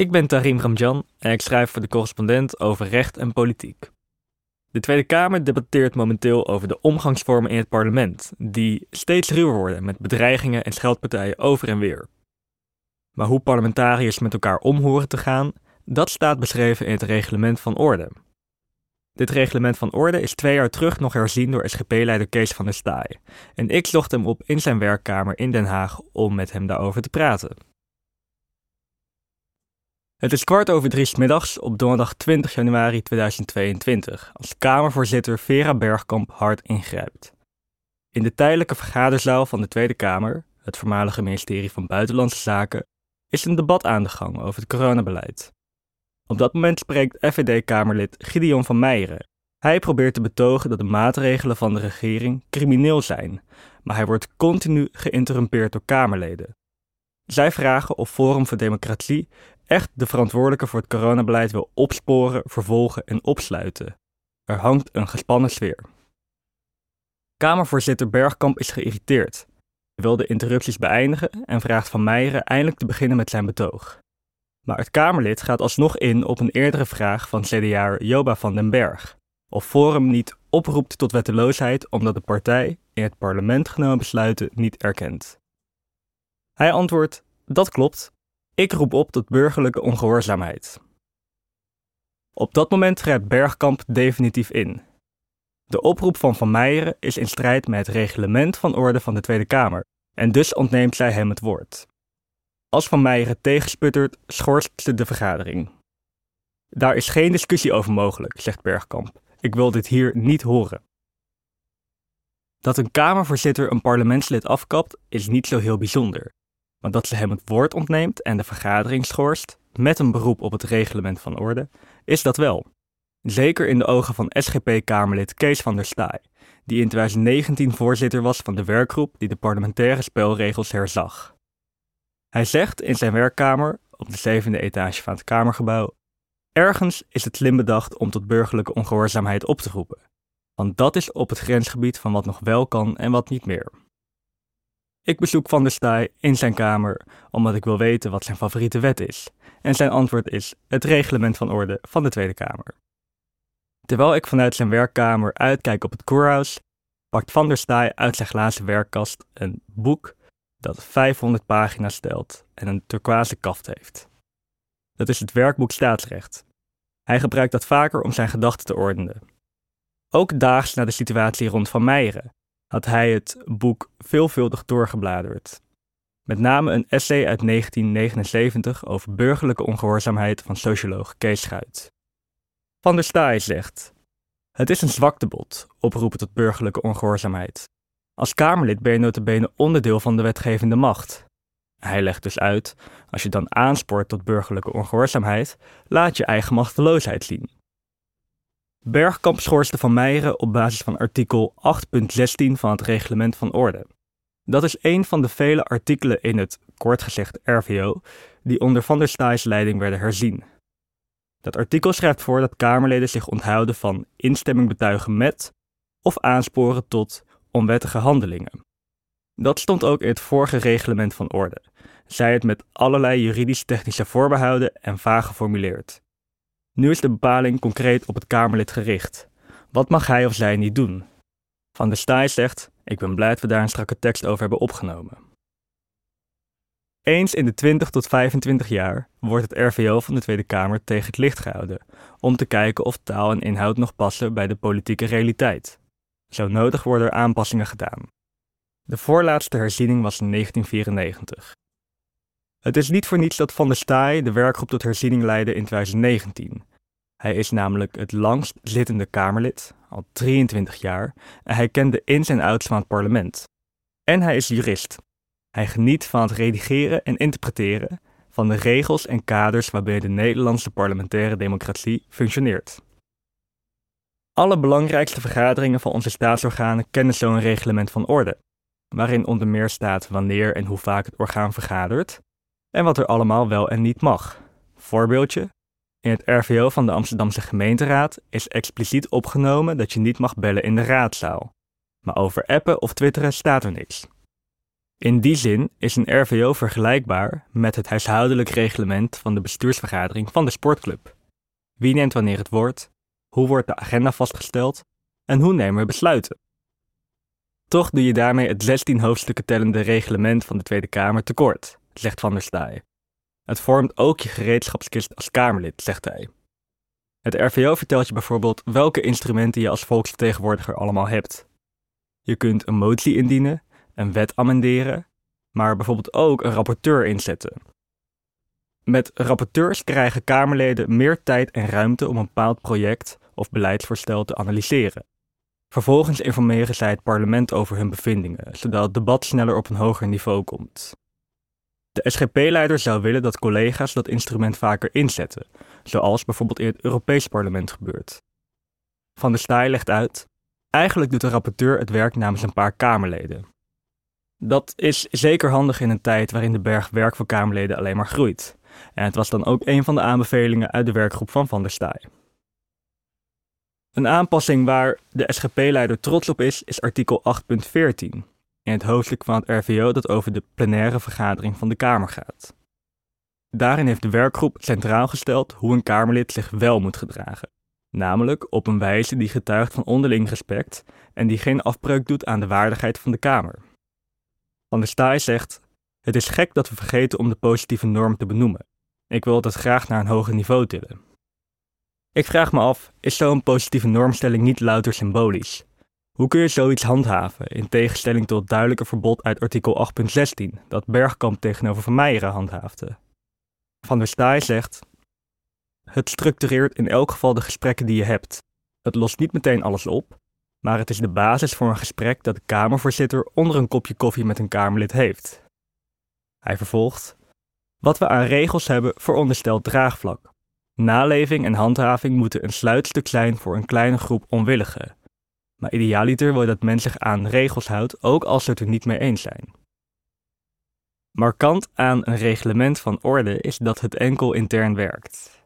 Ik ben Tarim Ramjan en ik schrijf voor de correspondent over recht en politiek. De Tweede Kamer debatteert momenteel over de omgangsvormen in het parlement, die steeds ruwer worden met bedreigingen en scheldpartijen over en weer. Maar hoe parlementariërs met elkaar om horen te gaan, dat staat beschreven in het reglement van orde. Dit reglement van orde is twee jaar terug nog herzien door SGP-leider Kees van der Staaij. En ik zocht hem op in zijn werkkamer in Den Haag om met hem daarover te praten. Het is kwart over drie middags op donderdag 20 januari 2022 als Kamervoorzitter Vera Bergkamp hard ingrijpt. In de tijdelijke vergaderzaal van de Tweede Kamer, het voormalige ministerie van Buitenlandse Zaken, is een debat aan de gang over het coronabeleid. Op dat moment spreekt FVD-Kamerlid Gideon van Meijeren. Hij probeert te betogen dat de maatregelen van de regering crimineel zijn, maar hij wordt continu geïnterrumpeerd door Kamerleden. Zij vragen of Forum voor Democratie echt de verantwoordelijke voor het coronabeleid wil opsporen, vervolgen en opsluiten. Er hangt een gespannen sfeer. Kamervoorzitter Bergkamp is geïrriteerd. Hij wil de interrupties beëindigen en vraagt Van Meijeren eindelijk te beginnen met zijn betoog. Maar het Kamerlid gaat alsnog in op een eerdere vraag van CDA Joba van den Berg. Of Forum niet oproept tot wetteloosheid omdat de partij in het parlement genomen besluiten niet erkent. Hij antwoordt: Dat klopt. Ik roep op tot burgerlijke ongehoorzaamheid. Op dat moment grijpt Bergkamp definitief in. De oproep van Van Meijeren is in strijd met het reglement van orde van de Tweede Kamer en dus ontneemt zij hem het woord. Als Van Meijeren tegensputtert, schorst ze de vergadering. Daar is geen discussie over mogelijk, zegt Bergkamp. Ik wil dit hier niet horen. Dat een Kamervoorzitter een parlementslid afkapt is niet zo heel bijzonder. Maar dat ze hem het woord ontneemt en de vergadering schorst, met een beroep op het reglement van orde, is dat wel. Zeker in de ogen van SGP-Kamerlid Kees van der Staaij, die in 2019 voorzitter was van de werkgroep die de parlementaire spelregels herzag. Hij zegt in zijn werkkamer, op de zevende etage van het Kamergebouw, ergens is het slim bedacht om tot burgerlijke ongehoorzaamheid op te roepen. Want dat is op het grensgebied van wat nog wel kan en wat niet meer. Ik bezoek Van der Staaij in zijn kamer omdat ik wil weten wat zijn favoriete wet is. En zijn antwoord is het reglement van orde van de Tweede Kamer. Terwijl ik vanuit zijn werkkamer uitkijk op het koerhuis, pakt Van der Staaij uit zijn glazen werkkast een boek dat 500 pagina's stelt en een turquoise kaft heeft. Dat is het werkboek staatsrecht. Hij gebruikt dat vaker om zijn gedachten te ordenen. Ook daags na de situatie rond Van Meijeren had hij het boek veelvuldig doorgebladerd. Met name een essay uit 1979 over burgerlijke ongehoorzaamheid van socioloog Kees Schuit. Van der Staaij zegt: Het is een zwaktebod, oproepen tot burgerlijke ongehoorzaamheid. Als Kamerlid ben je notabene onderdeel van de wetgevende macht. Hij legt dus uit: als je dan aanspoort tot burgerlijke ongehoorzaamheid, laat je eigen machteloosheid zien. Bergkamp schorste van Meijeren op basis van artikel 8.16 van het Reglement van Orde. Dat is een van de vele artikelen in het, kort gezegd RVO, die onder Van der Staaij's leiding werden herzien. Dat artikel schrijft voor dat Kamerleden zich onthouden van instemming betuigen met of aansporen tot onwettige handelingen. Dat stond ook in het vorige reglement van orde, zij het met allerlei juridisch-technische voorbehouden en vaag geformuleerd. Nu is de bepaling concreet op het Kamerlid gericht. Wat mag hij of zij niet doen? Van der Staaij zegt: Ik ben blij dat we daar een strakke tekst over hebben opgenomen. Eens in de 20 tot 25 jaar wordt het RVO van de Tweede Kamer tegen het licht gehouden om te kijken of taal en inhoud nog passen bij de politieke realiteit. Zo nodig worden er aanpassingen gedaan. De voorlaatste herziening was in 1994. Het is niet voor niets dat Van der Staaij de werkgroep tot herziening leidde in 2019. Hij is namelijk het langst zittende Kamerlid, al 23 jaar, en hij kent de ins en outs van het parlement. En hij is jurist. Hij geniet van het redigeren en interpreteren van de regels en kaders waarbinnen de Nederlandse parlementaire democratie functioneert. Alle belangrijkste vergaderingen van onze staatsorganen kennen zo'n reglement van orde, waarin onder meer staat wanneer en hoe vaak het orgaan vergadert en wat er allemaal wel en niet mag. Voorbeeldje: in het RVO van de Amsterdamse gemeenteraad is expliciet opgenomen dat je niet mag bellen in de raadzaal. Maar over appen of twitteren staat er niks. In die zin is een RVO vergelijkbaar met het huishoudelijk reglement van de bestuursvergadering van de sportclub. Wie neemt wanneer het woord? Hoe wordt de agenda vastgesteld? En hoe nemen we besluiten? Toch doe je daarmee het 16 hoofdstukken tellende reglement van de Tweede Kamer tekort, zegt Van der Staaij. Het vormt ook je gereedschapskist als Kamerlid, zegt hij. Het RVO vertelt je bijvoorbeeld welke instrumenten je als volksvertegenwoordiger allemaal hebt. Je kunt een motie indienen, een wet amenderen, maar bijvoorbeeld ook een rapporteur inzetten. Met rapporteurs krijgen Kamerleden meer tijd en ruimte om een bepaald project of beleidsvoorstel te analyseren. Vervolgens informeren zij het parlement over hun bevindingen, zodat het debat sneller op een hoger niveau komt. De SGP-leider zou willen dat collega's dat instrument vaker inzetten, zoals bijvoorbeeld in het Europees Parlement gebeurt. Van der Staaij legt uit: eigenlijk doet de rapporteur het werk namens een paar Kamerleden. Dat is zeker handig in een tijd waarin de berg werk voor Kamerleden alleen maar groeit. En het was dan ook een van de aanbevelingen uit de werkgroep van Van der Staaij. Een aanpassing waar de SGP-leider trots op is, is artikel 8.14 in het hoofdstuk van het RVO dat over de plenaire vergadering van de Kamer gaat. Daarin heeft de werkgroep centraal gesteld hoe een Kamerlid zich wel moet gedragen, namelijk op een wijze die getuigt van onderling respect en die geen afbreuk doet aan de waardigheid van de Kamer. Van der Staaij zegt: Het is gek dat we vergeten om de positieve norm te benoemen. Ik wil dat graag naar een hoger niveau tillen. Ik vraag me af: is zo'n positieve normstelling niet louter symbolisch? Hoe kun je zoiets handhaven, in tegenstelling tot het duidelijke verbod uit artikel 8.16, dat Bergkamp tegenover Van Meijeren handhaafde? Van der Staaij zegt: Het structureert in elk geval de gesprekken die je hebt. Het lost niet meteen alles op, maar het is de basis voor een gesprek dat de Kamervoorzitter onder een kopje koffie met een Kamerlid heeft. Hij vervolgt: Wat we aan regels hebben veronderstelt draagvlak. Naleving en handhaving moeten een sluitstuk zijn voor een kleine groep onwilligen. Maar idealiter wil je dat men zich aan regels houdt, ook als ze het er niet mee eens zijn. Markant aan een reglement van orde is dat het enkel intern werkt.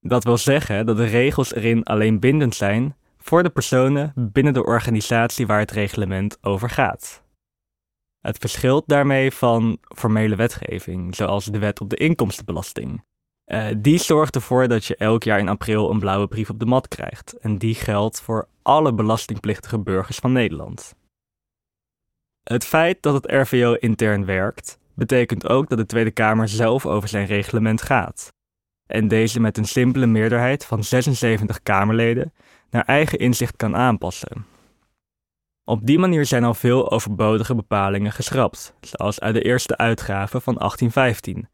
Dat wil zeggen dat de regels erin alleen bindend zijn voor de personen binnen de organisatie waar het reglement over gaat. Het verschilt daarmee van formele wetgeving, zoals de wet op de inkomstenbelasting. Uh, die zorgt ervoor dat je elk jaar in april een blauwe brief op de mat krijgt. En die geldt voor alle belastingplichtige burgers van Nederland. Het feit dat het RVO intern werkt, betekent ook dat de Tweede Kamer zelf over zijn reglement gaat. En deze met een simpele meerderheid van 76 Kamerleden naar eigen inzicht kan aanpassen. Op die manier zijn al veel overbodige bepalingen geschrapt, zoals uit de eerste uitgave van 1815.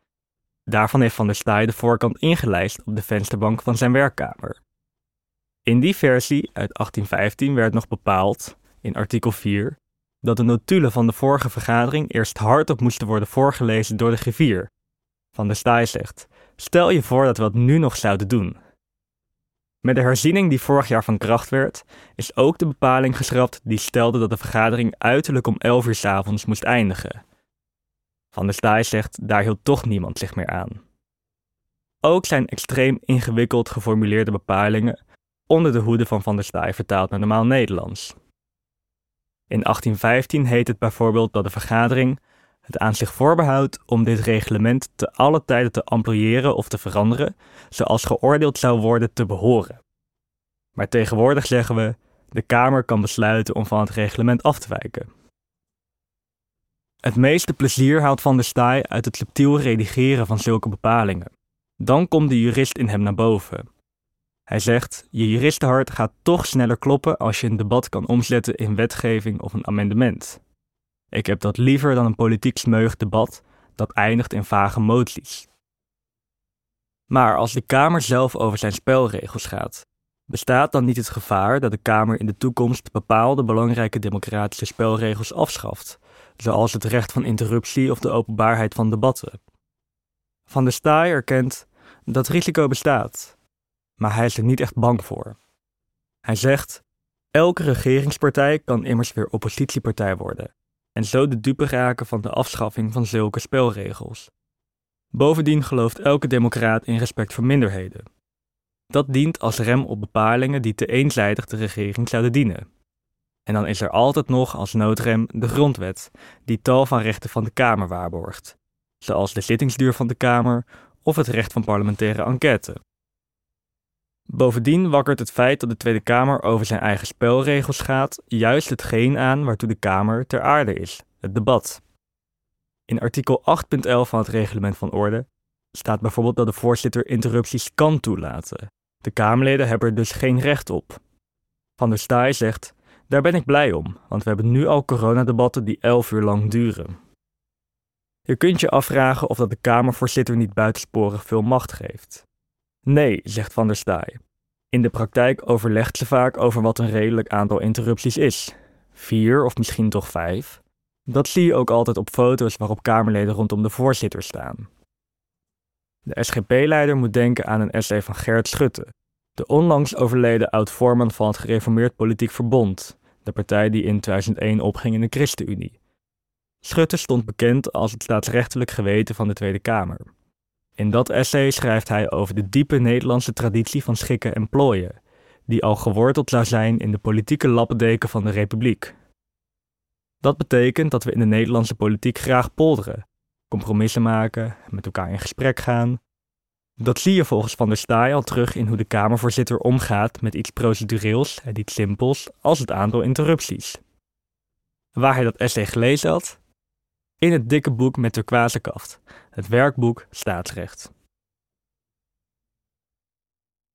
Daarvan heeft Van der Staaij de voorkant ingelijst op de vensterbank van zijn werkkamer. In die versie uit 1815 werd nog bepaald, in artikel 4, dat de notulen van de vorige vergadering eerst hardop moesten worden voorgelezen door de griffier. Van der Staaij zegt: Stel je voor dat we dat nu nog zouden doen. Met de herziening die vorig jaar van kracht werd, is ook de bepaling geschrapt die stelde dat de vergadering uiterlijk om 11 uur s avonds moest eindigen. Van der Staaij zegt daar hield toch niemand zich meer aan. Ook zijn extreem ingewikkeld geformuleerde bepalingen onder de hoede van Van der Staaij vertaald naar normaal Nederlands. In 1815 heet het bijvoorbeeld dat de vergadering het aan zich voorbehoudt om dit reglement te alle tijden te employeren of te veranderen, zoals geoordeeld zou worden te behoren. Maar tegenwoordig zeggen we: de Kamer kan besluiten om van het reglement af te wijken. Het meeste plezier haalt Van der Staaij uit het subtiel redigeren van zulke bepalingen. Dan komt de jurist in hem naar boven. Hij zegt: Je juristenhart gaat toch sneller kloppen als je een debat kan omzetten in wetgeving of een amendement. Ik heb dat liever dan een politiek smeug debat dat eindigt in vage moties. Maar als de Kamer zelf over zijn spelregels gaat, bestaat dan niet het gevaar dat de Kamer in de toekomst bepaalde belangrijke democratische spelregels afschaft, zoals het recht van interruptie of de openbaarheid van debatten? Van der Staaij erkent dat risico bestaat, maar hij is er niet echt bang voor. Hij zegt: Elke regeringspartij kan immers weer oppositiepartij worden en zo de dupe raken van de afschaffing van zulke spelregels. Bovendien gelooft elke democraat in respect voor minderheden. Dat dient als rem op bepalingen die te eenzijdig de regering zouden dienen. En dan is er altijd nog als noodrem de grondwet, die tal van rechten van de Kamer waarborgt, zoals de zittingsduur van de Kamer of het recht van parlementaire enquête. Bovendien wakkert het feit dat de Tweede Kamer over zijn eigen spelregels gaat, juist hetgeen aan waartoe de Kamer ter aarde is: het debat. In artikel 8.11 van het Reglement van Orde staat bijvoorbeeld dat de voorzitter interrupties kan toelaten. De Kamerleden hebben er dus geen recht op. Van der Staaij zegt: Daar ben ik blij om, want we hebben nu al coronadebatten die 11 uur lang duren. Je kunt je afvragen of dat de Kamervoorzitter niet buitensporig veel macht geeft. Nee, zegt Van der Staaij. In de praktijk overlegt ze vaak over wat een redelijk aantal interrupties is. Vier of misschien toch vijf. Dat zie je ook altijd op foto's waarop Kamerleden rondom de voorzitter staan. De SGP-leider moet denken aan een essay van Gert Schutte, de onlangs overleden oud-voorman van het Gereformeerd Politiek Verbond, de partij die in 2001 opging in de ChristenUnie. Schutte stond bekend als het staatsrechtelijk geweten van de Tweede Kamer. In dat essay schrijft hij over de diepe Nederlandse traditie van schikken en plooien, die al geworteld zou zijn in de politieke lappendeken van de Republiek. Dat betekent dat we in de Nederlandse politiek graag polderen, compromissen maken, met elkaar in gesprek gaan. Dat zie je volgens Van der Staaij al terug in hoe de Kamervoorzitter omgaat met iets procedureels en iets simpels als het aantal interrupties. Waar hij dat essay gelezen had? In het dikke boek met turquoise kaft, het werkboek Staatsrecht.